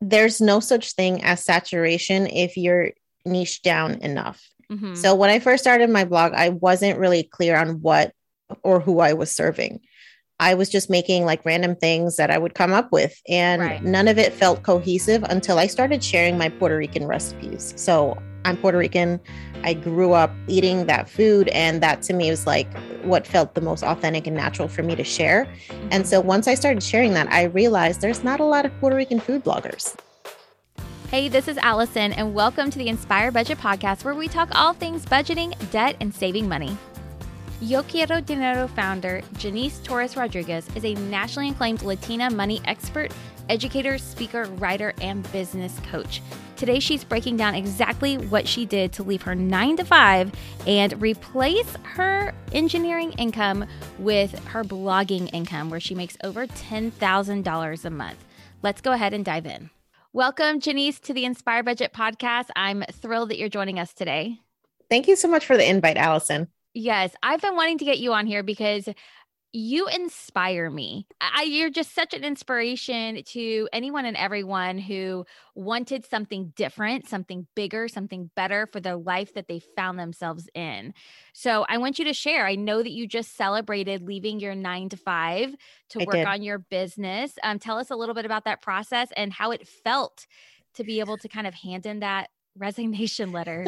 there's no such thing as saturation if you're niche down enough. Mm-hmm. So when I first started my blog, I wasn't really clear on what or who I was serving. I was just making like random things that I would come up with, and right. none of it felt cohesive until I started sharing my Puerto Rican recipes. So I'm Puerto Rican. I grew up eating that food, and that to me was like what felt the most authentic and natural for me to share. And so once I started sharing that, I realized there's not a lot of Puerto Rican food bloggers. Hey, this is Allison, and welcome to the Inspire Budget Podcast, where we talk all things budgeting, debt, and saving money. Yo Quiero Dinero founder Janice Torres Rodriguez is a nationally acclaimed Latina money expert, educator, speaker, writer, and business coach. Today, she's breaking down exactly what she did to leave her nine to five and replace her engineering income with her blogging income, where she makes over $10,000 a month. Let's go ahead and dive in. Welcome, Janice, to the Inspire Budget podcast. I'm thrilled that you're joining us today. Thank you so much for the invite, Allison. Yes, I've been wanting to get you on here because you inspire me. I, you're just such an inspiration to anyone and everyone who wanted something different, something bigger, something better for the life that they found themselves in. So I want you to share. I know that you just celebrated leaving your nine to five to I work did. on your business. Um, tell us a little bit about that process and how it felt to be able to kind of hand in that resignation letter.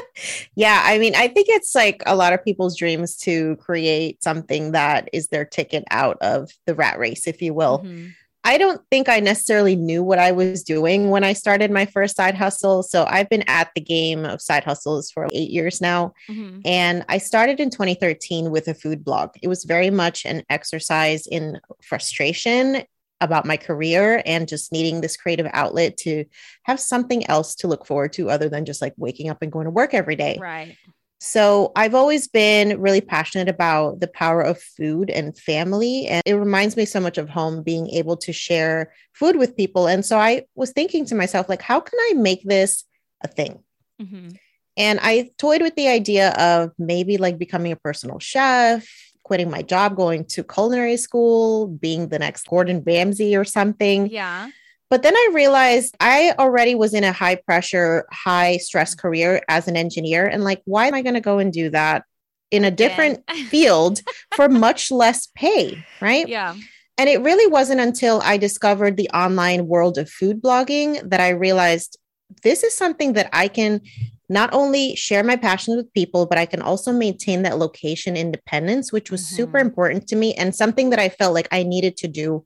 yeah, I mean, I think it's like a lot of people's dreams to create something that is their ticket out of the rat race, if you will. Mm-hmm. I don't think I necessarily knew what I was doing when I started my first side hustle. So I've been at the game of side hustles for eight years now. Mm-hmm. And I started in 2013 with a food blog. It was very much an exercise in frustration about my career and just needing this creative outlet to have something else to look forward to other than just like waking up and going to work every day. Right. So I've always been really passionate about the power of food and family. And it reminds me so much of home being able to share food with people. And so I was thinking to myself, like, how can I make this a thing? Mm-hmm. And I toyed with the idea of maybe like becoming a personal chef, quitting my job, going to culinary school, being the next Gordon Ramsay or something. Yeah. But then I realized I already was in a high pressure, high stress career as an engineer. And like, why am I going to go and do that in a different field for much less pay? Right. Yeah. And it really wasn't until I discovered the online world of food blogging that I realized this is something that I can not only share my passion with people, but I can also maintain that location independence, which was mm-hmm. super important to me and something that I felt like I needed to do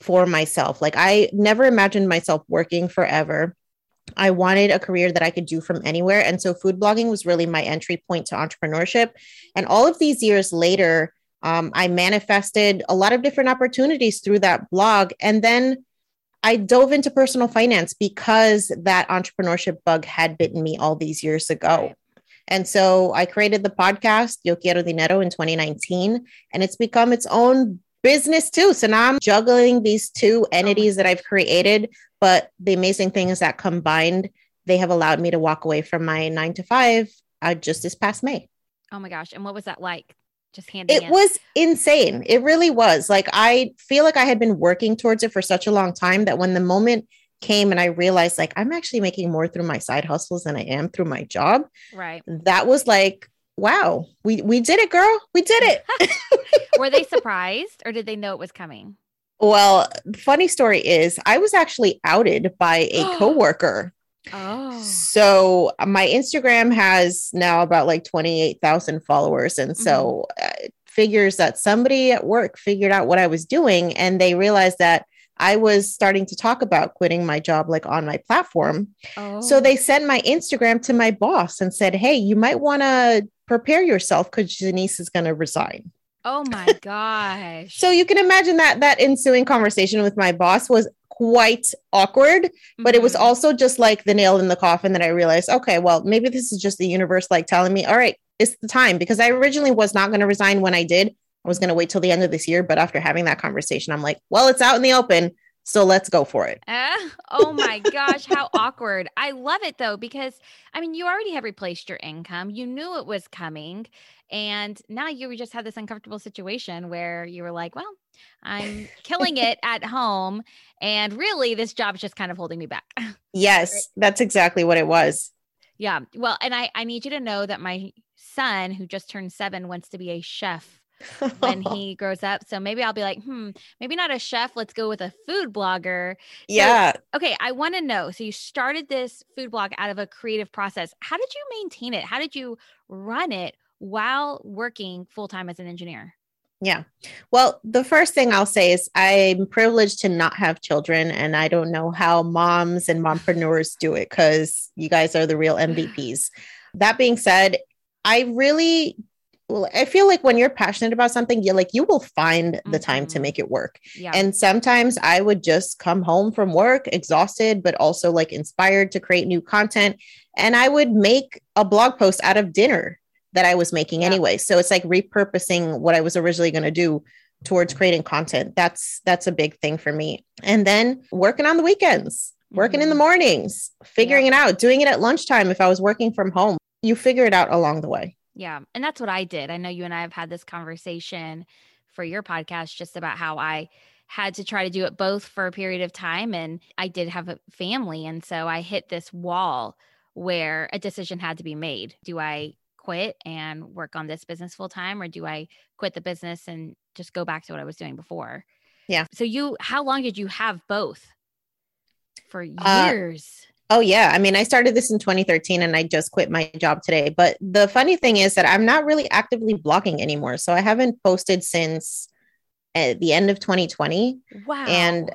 for myself. Like I never imagined myself working forever. I wanted a career that I could do from anywhere. And so food blogging was really my entry point to entrepreneurship. And all of these years later, um, I manifested a lot of different opportunities through that blog. And then I dove into personal finance because that entrepreneurship bug had bitten me all these years ago. And so I created the podcast, Yo Quiero Dinero, in 2019, and it's become its own business too. So now I'm juggling these two entities that I've created. But the amazing thing is that combined, they have allowed me to walk away from my nine to five uh, just this past May. Oh my gosh. And what was that like? Just handing it, it. was insane. It really was. Like i feel like i had been working towards it for such a long time that when the moment came and i realized like i'm actually making more through my side hustles than i am through my job right. that was like wow we we did it girl. We did it. Were they surprised or did they know it was coming? Well funny story is i was actually outed by a coworker Oh. So uh, my Instagram has now about like 28,000 followers. And so mm-hmm. uh, figures that somebody at work figured out what I was doing and they realized that I was starting to talk about quitting my job like on my platform. Oh. So they sent my Instagram to my boss and said, Hey, you might want to prepare yourself because Janice is going to resign. Oh my gosh. so you can imagine that that ensuing conversation with my boss was quite awkward, mm-hmm. but it was mm-hmm. also just like the nail in the coffin that I realized, okay, well, maybe this is just the universe like telling me, all right, it's the time because I originally was not going to resign when I did. I was going to wait till the end of this year, but after having that conversation, I'm like, well, it's out in the open. So let's go for it. Uh, oh my gosh, how awkward. I love it though, because I mean, you already have replaced your income. You knew it was coming. And now you just had this uncomfortable situation where you were like, well, I'm killing it at home. And really, this job is just kind of holding me back. Yes, right? that's exactly what it was. Yeah. Well, and I, I need you to know that my son, who just turned seven, wants to be a chef when he grows up. So maybe I'll be like, hmm, maybe not a chef. Let's go with a food blogger. So, yeah. Okay. I want to know. So you started this food blog out of a creative process. How did you maintain it? How did you run it while working full time as an engineer? Yeah. Well, the first thing I'll say is I'm privileged to not have children, and I don't know how moms and mompreneurs do it because you guys are the real MVPs. That being said, I really I feel like when you're passionate about something, you like you will find the mm-hmm. time to mm-hmm. make it work. Yeah. And sometimes I would just come home from work exhausted, but also like inspired to create new content. And I would make a blog post out of dinner that I was making yeah. anyway. So it's like repurposing what I was originally going to do towards creating content. That's that's a big thing for me. And then working on the weekends, working mm-hmm. in the mm-hmm. mornings, figuring yeah. it out, doing it at lunchtime if I was working from home. You figure it out along the way. Yeah. And that's what I did. I know you and I have had this conversation for your podcast just about how I had to try to do it both for a period of time. And I did have a family. And so I hit this wall where a decision had to be made. Do I quit and work on this business full time or do I quit the business and just go back to what I was doing before? Yeah. So you how long did you have both? For uh, years. Uh, Oh, yeah. I mean, I started this in 2013 and I just quit my job today. But the funny thing is that I'm not really actively blogging anymore. So I haven't posted since uh, the end of 2020. Wow. And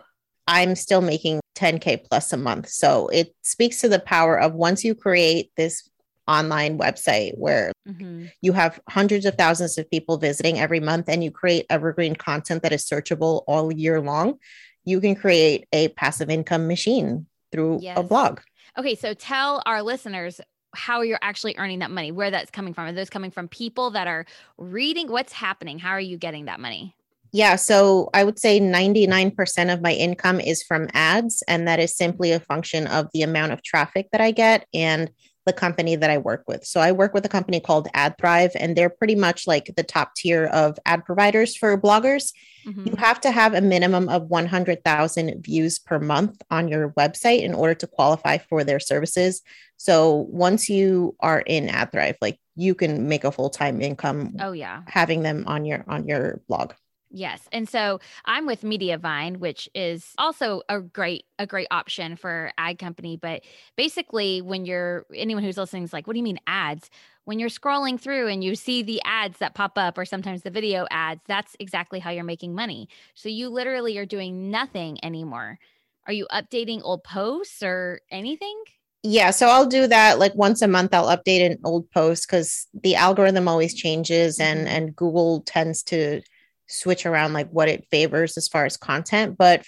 I'm still making 10K plus a month. So it speaks to the power of once you create this online website where mm-hmm. you have hundreds of thousands of people visiting every month and you create evergreen content that is searchable all year long, you can create a passive income machine through yes. a blog. Okay, so tell our listeners how you're actually earning that money, where that's coming from. Are those coming from people that are reading? What's happening? How are you getting that money? Yeah, so I would say 99% of my income is from ads, and that is simply a function of the amount of traffic that I get and the company that I work with. So I work with a company called AdThrive, and they're pretty much like the top tier of ad providers for bloggers. Mm-hmm. You have to have a minimum of 100,000 views per month on your website in order to qualify for their services. So once you are in AdThrive, like you can make a full-time income. Oh yeah, having them on your on your blog. Yes. And so I'm with Mediavine, which is also a great a great option for ad company, but basically when you're anyone who's listening is like, what do you mean ads? When you're scrolling through and you see the ads that pop up or sometimes the video ads, that's exactly how you're making money. So you literally are doing nothing anymore. Are you updating old posts or anything? yeah so i'll do that like once a month i'll update an old post because the algorithm always changes and mm-hmm. and google tends to switch around like what it favors as far as content, but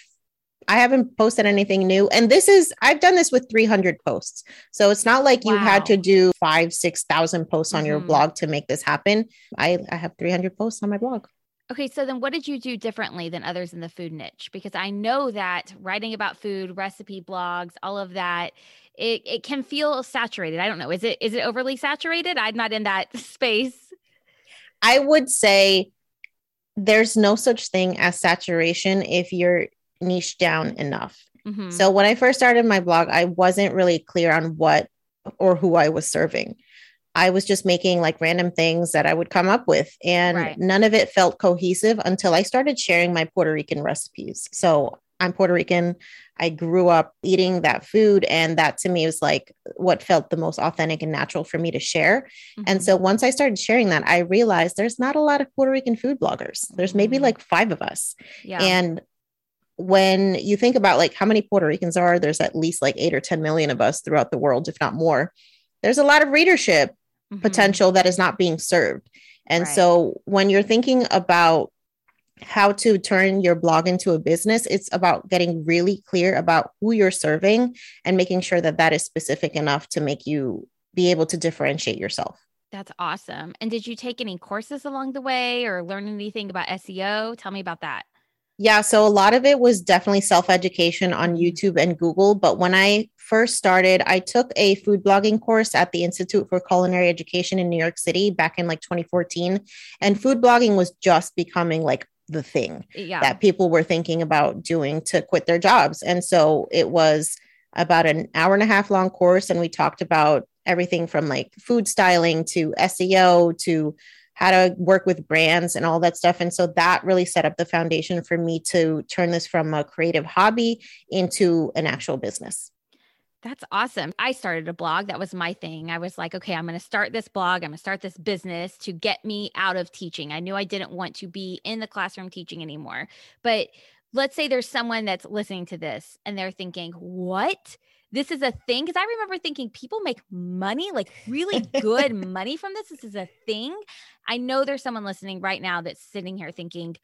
I haven't posted anything new. And this is, I've done this with 300 posts. So it's not like wow. you had to do five, 6,000 posts on mm-hmm. your blog to make this happen. I, I have 300 posts on my blog. Okay, so then what did you do differently than others in the food niche? Because I know that writing about food, recipe blogs, all of that, it, it can feel saturated. I don't know. Is it is it overly saturated? I'm not in that space. I would say there's no such thing as saturation if you're niche down enough. Mm-hmm. So when I first started my blog, I wasn't really clear on what or who I was serving. I was just making like random things that I would come up with, and right. none of it felt cohesive until I started sharing my Puerto Rican recipes. So I'm Puerto Rican. I grew up eating that food. And that to me was like what felt the most authentic and natural for me to share. Mm-hmm. And so once I started sharing that, I realized there's not a lot of Puerto Rican food bloggers. There's maybe mm-hmm. like five of us. Yeah. And when you think about like how many Puerto Ricans are, there's at least like eight or 10 million of us throughout the world, if not more. There's a lot of readership mm-hmm. potential that is not being served. And right. so when you're thinking about how to turn your blog into a business it's about getting really clear about who you're serving and making sure that that is specific enough to make you be able to differentiate yourself that's awesome and did you take any courses along the way or learn anything about seo tell me about that Yeah, so a lot of it was definitely self education on Mm-hmm. YouTube and Google. But when I first started, I took a food blogging course at the Institute for Culinary Education in New York City back in like 2014. And food blogging was just becoming like the thing Yeah. that people were thinking about doing to quit their jobs. And so it was about an hour and a half long course. And we talked about everything from like food styling to SEO to how to work with brands and all that stuff. And so that really set up the foundation for me to turn this from a creative hobby into an actual business. That's awesome. I started a blog. That was my thing. I was like, okay, I'm going to start this blog. I'm going to start this business to get me out of teaching. I knew I didn't want to be in the classroom teaching anymore. But let's say there's someone that's listening to this and they're thinking, what? This is a thing? Because I remember thinking people make money, like really good money from this. This is a thing. I know there's someone listening right now that's sitting here thinking,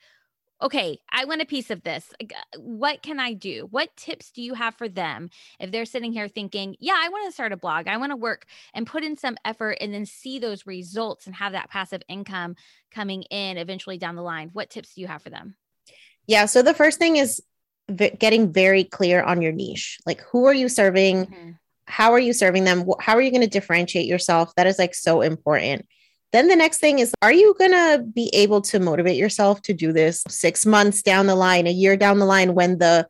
okay, I want a piece of this. Uh, What can I do? What tips do you have for them if they're sitting here thinking, yeah, I want to start a blog, I want to work and put in some effort and then see those results and have that passive income coming in eventually down the line? What tips do you have for them? Yeah. So the first thing is v- getting very clear on your niche. Like, who are you serving? how are you serving them how are you going to differentiate yourself that is like so important then the next thing is are you going to be able to motivate yourself to do this 6 months down the line a year down the line when the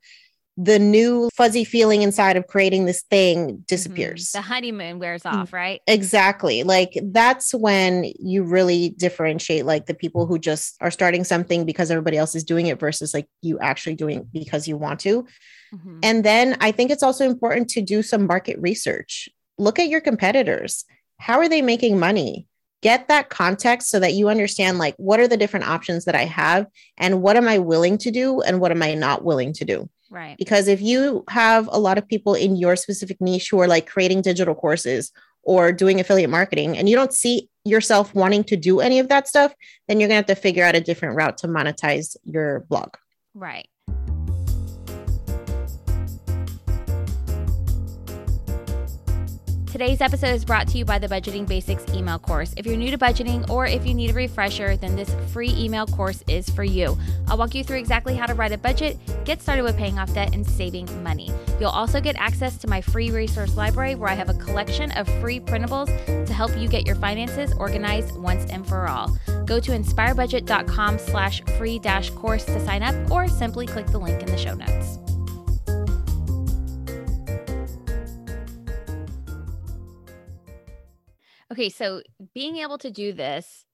the new fuzzy feeling inside of creating this thing disappears The honeymoon wears Mm. off, right? Exactly. Like that's when you really differentiate like the people who just are starting something because everybody else is doing it versus like you actually doing it because you want to. Mhm. And then I think it's also important to do some market research. Look at your competitors. How are they making money? Get that context so that you understand like what are the different options that I have and what am I willing to do and what am I not willing to do? Right. Because if you have a lot of people in your specific niche who are like creating digital courses or doing affiliate marketing and you don't see yourself wanting to do any of that stuff, then you're going to have to figure out a different route to monetize your blog. Right. Today's episode is brought to you by the Budgeting Basics email course. If you're new to budgeting or if you need a refresher, then this free email course is for you. I'll walk you through exactly how to write a budget, get started with paying off debt, and saving money. You'll also get access to my free resource library where I have a collection of free printables to help you get your finances organized once and for all. Go to inspirebudget.com slash free dash course to sign up or simply click the link in the show notes. Okay, so being able to do this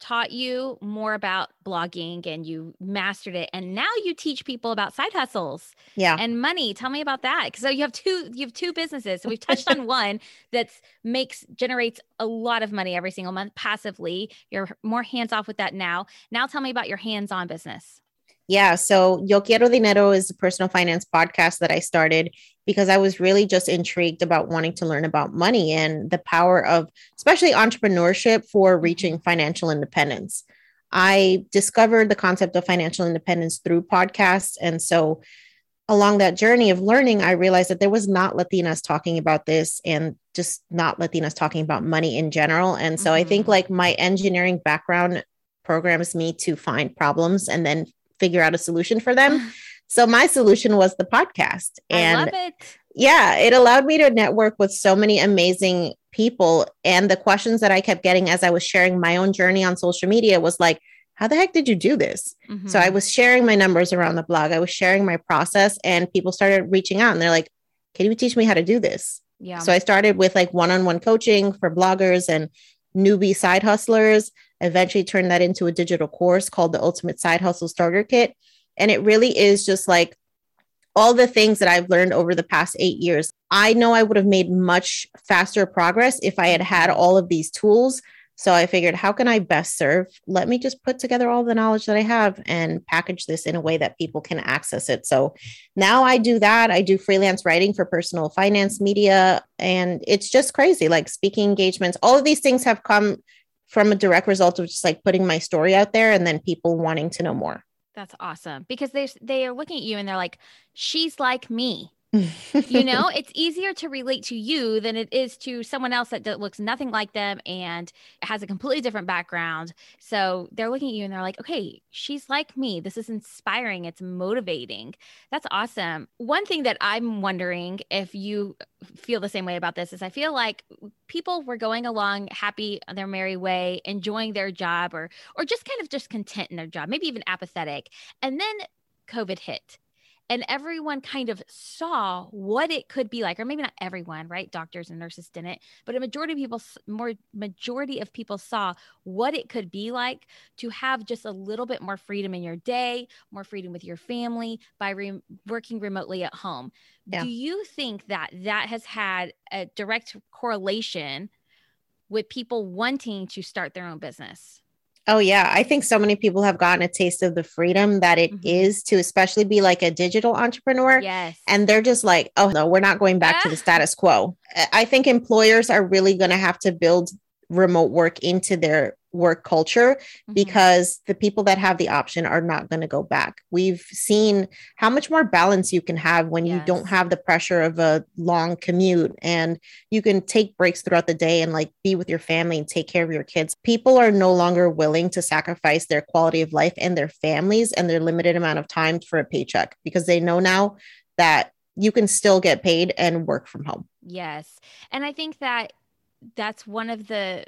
taught you more about blogging and you mastered it and now you teach people about side hustles Yeah. and money. Tell me about that so oh, you have two you have two businesses. So we've touched on one that's makes generates a lot of money every single month passively. You're more hands off with that now. Now tell me about your hands on business Yeah. So Yo Quiero Dinero is a personal finance podcast that I started because I was really just intrigued about wanting to learn about money and the power of, especially entrepreneurship for reaching financial independence. I discovered the concept of financial independence through podcasts. And so along that journey of learning, I realized that there was not Latinas talking about this and just not Latinas talking about money in general. And so I think Mhm. like my engineering background programs me to find problems and then figure out a solution for them. So my solution was the podcast. i And love it yeah, it allowed me to network with so many amazing people. And the questions that I kept getting as I was sharing my own journey on social media was like, how the heck did you do this? Mm-hmm. So I was sharing my numbers around the blog. I was sharing my process, and people started reaching out and they're like, can you teach me how to do this? yeah So I started with like one on one coaching for bloggers and newbie side hustlers. Eventually turned that into a digital course called the Ultimate Side Hustle Starter Kit. And it really is just like all the things that I've learned over the past eight years. I know I would have made much faster progress if I had had all of these tools. So I figured, how can I best serve? Let me just put together all the knowledge that I have and package this in a way that people can access it. So now I do that. I do freelance writing for personal finance media. And it's just crazy like speaking engagements. All of these things have come from a direct result of just like putting my story out there and then people wanting to know more. That's awesome because they they are looking at you and they're like, she's like me. You know, it's easier to relate to you than it is to someone else that, looks nothing like them and has a completely different background. So they're looking at you and they're like, okay, she's like me. This is inspiring. It's motivating. That's awesome. One thing that I'm wondering if you feel the same way about this is I feel like people were going along happy their merry way, enjoying their job or or just kind of just content in their job, maybe even apathetic. And then COVID hit and everyone kind of saw what it could be like or maybe not everyone right? Doctors and nurses didn't but a majority of people more majority of people saw what it could be like to have just a little bit more freedom in your day more freedom with your family by re- working remotely at home. Yeah. do you think that that has had a direct correlation with people wanting to start their own business Oh yeah, I think so many people have gotten a taste of the freedom that it mm-hmm. is to especially be like a digital entrepreneur. Yes. And they're just like, "Oh no, we're not going back yeah. to the status quo." I think employers are really going to have to build remote work into their work culture mm-hmm. because the people that have the option are not going to go back. We've seen how much more balance you can have when yes. you don't have the pressure of a long commute and you can take breaks throughout the day and like be with your family and take care of your kids. People are no longer willing to sacrifice their quality of life and their families and their limited amount of time for a paycheck because they know now that you can still get paid and work from home. Yes. And I think that that's one of the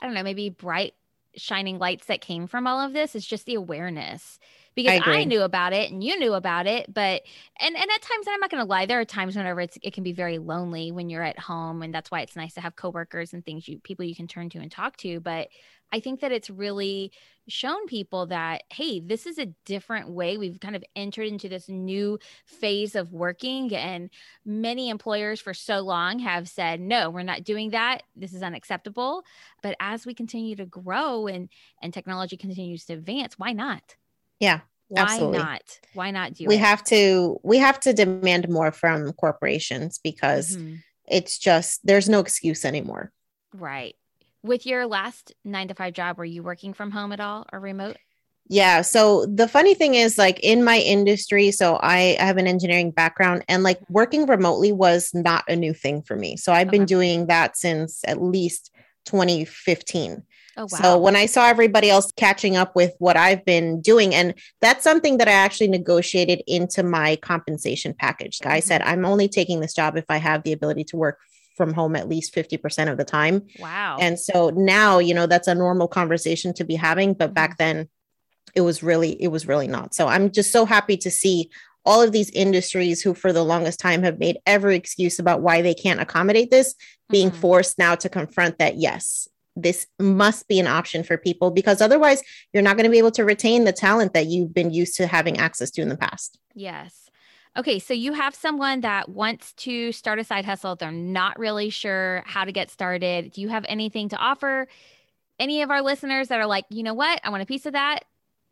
I don't know, maybe bright shining lights that came from all of this is just the awareness because I, I, knew about it and you knew about it but and and at times I'm not going to lie there are times whenever it's it can be very lonely when you're at home and that's why it's nice to have coworkers and things you people you can turn to and talk to but I think that it's really shown people that, hey, this is a different way. We've kind of entered into this new phase of working. And many employers for so long have said, no, we're not doing that. This is unacceptable. But as we continue to grow and, and technology continues to advance, why not? Yeah. Why absolutely. not? Why not do we it? have to we have to demand more from corporations because mm-hmm. it's just there's no excuse anymore. Right. With your last nine to five job, were you working from home at all or remote? Yeah. So the funny thing is, like in my industry, so I have an engineering background and like working remotely was not a new thing for me. So I've okay. been doing that since at least 2015. Oh, wow. So when I saw everybody else catching up with what I've been doing, and that's something that I actually negotiated into my compensation package. Mm-hmm. I said, I'm only taking this job if I have the ability to work from home at least 50% of the time. Wow. And so now, you know, that's a normal conversation to be having, but back mm-hmm. then it was really it was really not. So I'm just so happy to see all of these industries who for the longest time have made every excuse about why they can't accommodate this being mm-hmm. forced now to confront that yes this must be an option for people because otherwise you're not going to be able to retain the talent that you've been used to having access to in the past. Yes. Okay, so you have someone that wants to start a side hustle. They're not really sure how to get started. Do you have anything to offer any of our listeners that are like, you know what? I want a piece of that.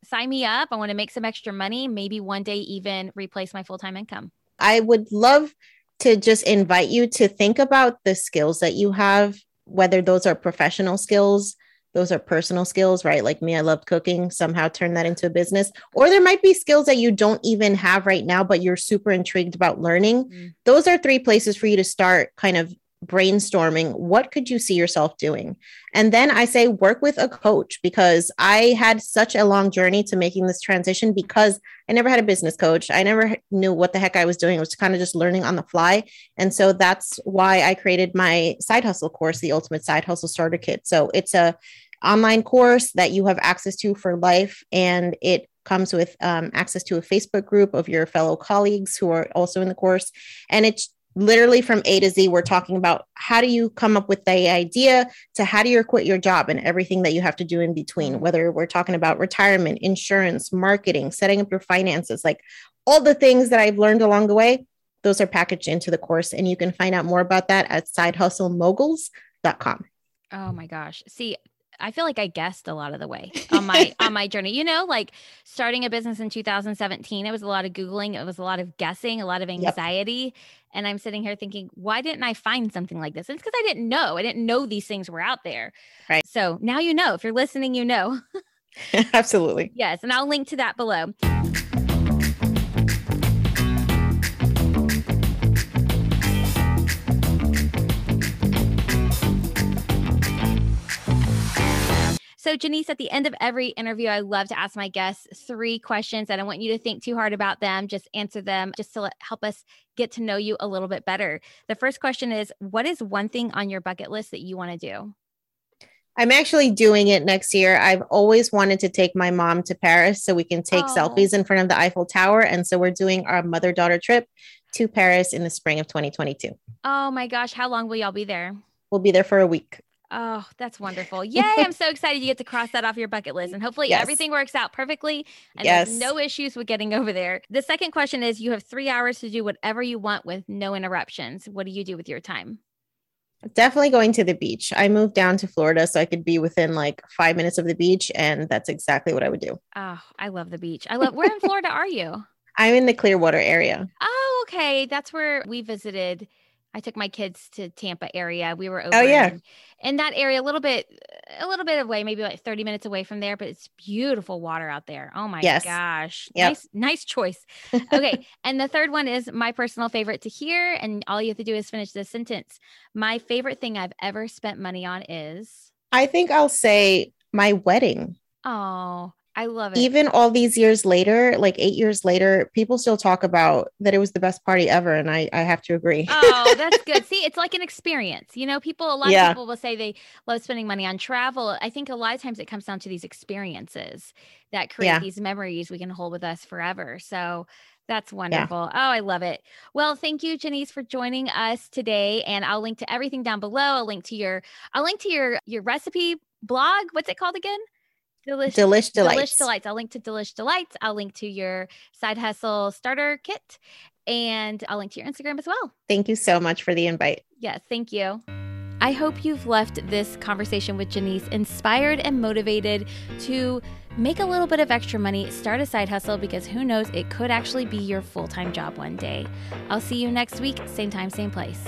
Sign me up. I want to make some extra money, maybe one day even replace my full time income. I would love to just invite you to think about the skills that you have, whether those are professional skills those are personal skills, right? Like me, I love cooking, somehow turn that into a business. Or there might be skills that you don't even have right now, but you're super intrigued about learning. Mm. Those are three places for you to start kind of brainstorming what could you see yourself doing? And then i say work with a coach because i had such a long journey to making this transition because i never had a business coach. I never knew what the heck i was doing. It was kind of just learning on the fly. And so that's why i created my side hustle course the ultimate side hustle starter kit. So it's a online course that you have access to for life and it comes with um, access to a facebook group of your fellow colleagues who are also in the course. And it's literally from A to Z, we're talking about how do you come up with the idea to how do you quit your job and everything that you have to do in between, whether we're talking about retirement, insurance, marketing, setting up your finances, like all the things that I've learned along the way, those are packaged into the course. And you can find out more about that at sidehustlemoguls.com. Oh my gosh. See, I feel like I guessed a lot of the way on my on my journey. You know, like starting a business in 2017, it was a lot of googling, it was a lot of guessing, a lot of anxiety, yep. and I'm sitting here thinking, why didn't I find something like this? It's because I didn't know. I didn't know these things were out there. Right. So now you know. If you're listening, you know. Absolutely. Yes, and I'll link to that below. So, Janice, at the end of every interview, I love to ask my guests three questions. That I want you to think too hard about them. Just answer them just to let, help us get to know you a little bit better. The first question is What is one thing on your bucket list that you want to do? I'm actually doing it next year. I've always wanted to take my mom to Paris so we can take oh. selfies in front of the Eiffel Tower. And so we're doing our mother daughter trip to Paris in the spring of 2022. Oh my gosh. How long will y'all be there? We'll be there for a week. Oh, that's wonderful. Yay. I'm so excited you get to cross that off your bucket list. And hopefully yes. everything works out perfectly and yes. there's no issues with getting over there. The second question is you have three hours to do whatever you want with no interruptions. What do you do with your time? Definitely going to the beach. I moved down to Florida so I could be within like five minutes of the beach, and that's exactly what I would do. Oh, I love the beach. I love. Where in Florida are you? I'm in the Clearwater area. Oh, okay. That's where we visited I took my kids to Tampa area. We were oh, over oh, yeah. in, in, that area, a little bit, a little bit away, maybe like 30 minutes away from there, but it's beautiful water out there. Oh my yes. gosh. Yep. Nice, nice choice. Okay. and the third one is my personal favorite to hear. And all you have to do is finish this sentence. My favorite thing I've ever spent money on is I think I'll say my wedding. Oh, I love it. Even all these years later, like eight years later, people still talk about that it was the best party ever. And I, I have to agree. oh, that's good. See, it's like an experience. You know, people, a lot yeah. of people will say they love spending money on travel. I think a lot of times it comes down to these experiences that create yeah. these memories we can hold with us forever. So that's wonderful. Yeah. Oh, I love it. Well, thank you, Janice, for joining us today. And I'll link to everything down below. I'll link to your, I'll link to your your recipe blog. What's it called again? Delish, Delish D'Lites. Delish D'Lites. I'll link to Delish D'Lites. I'll link to your side hustle starter kit and I'll link to your Instagram as well. Thank you so much for the invite. Yes, thank you. I hope you've left this conversation with Janice inspired and motivated to make a little bit of extra money, start a side hustle because who knows, it could actually be your full time job one day. I'll see you next week, same time, same place.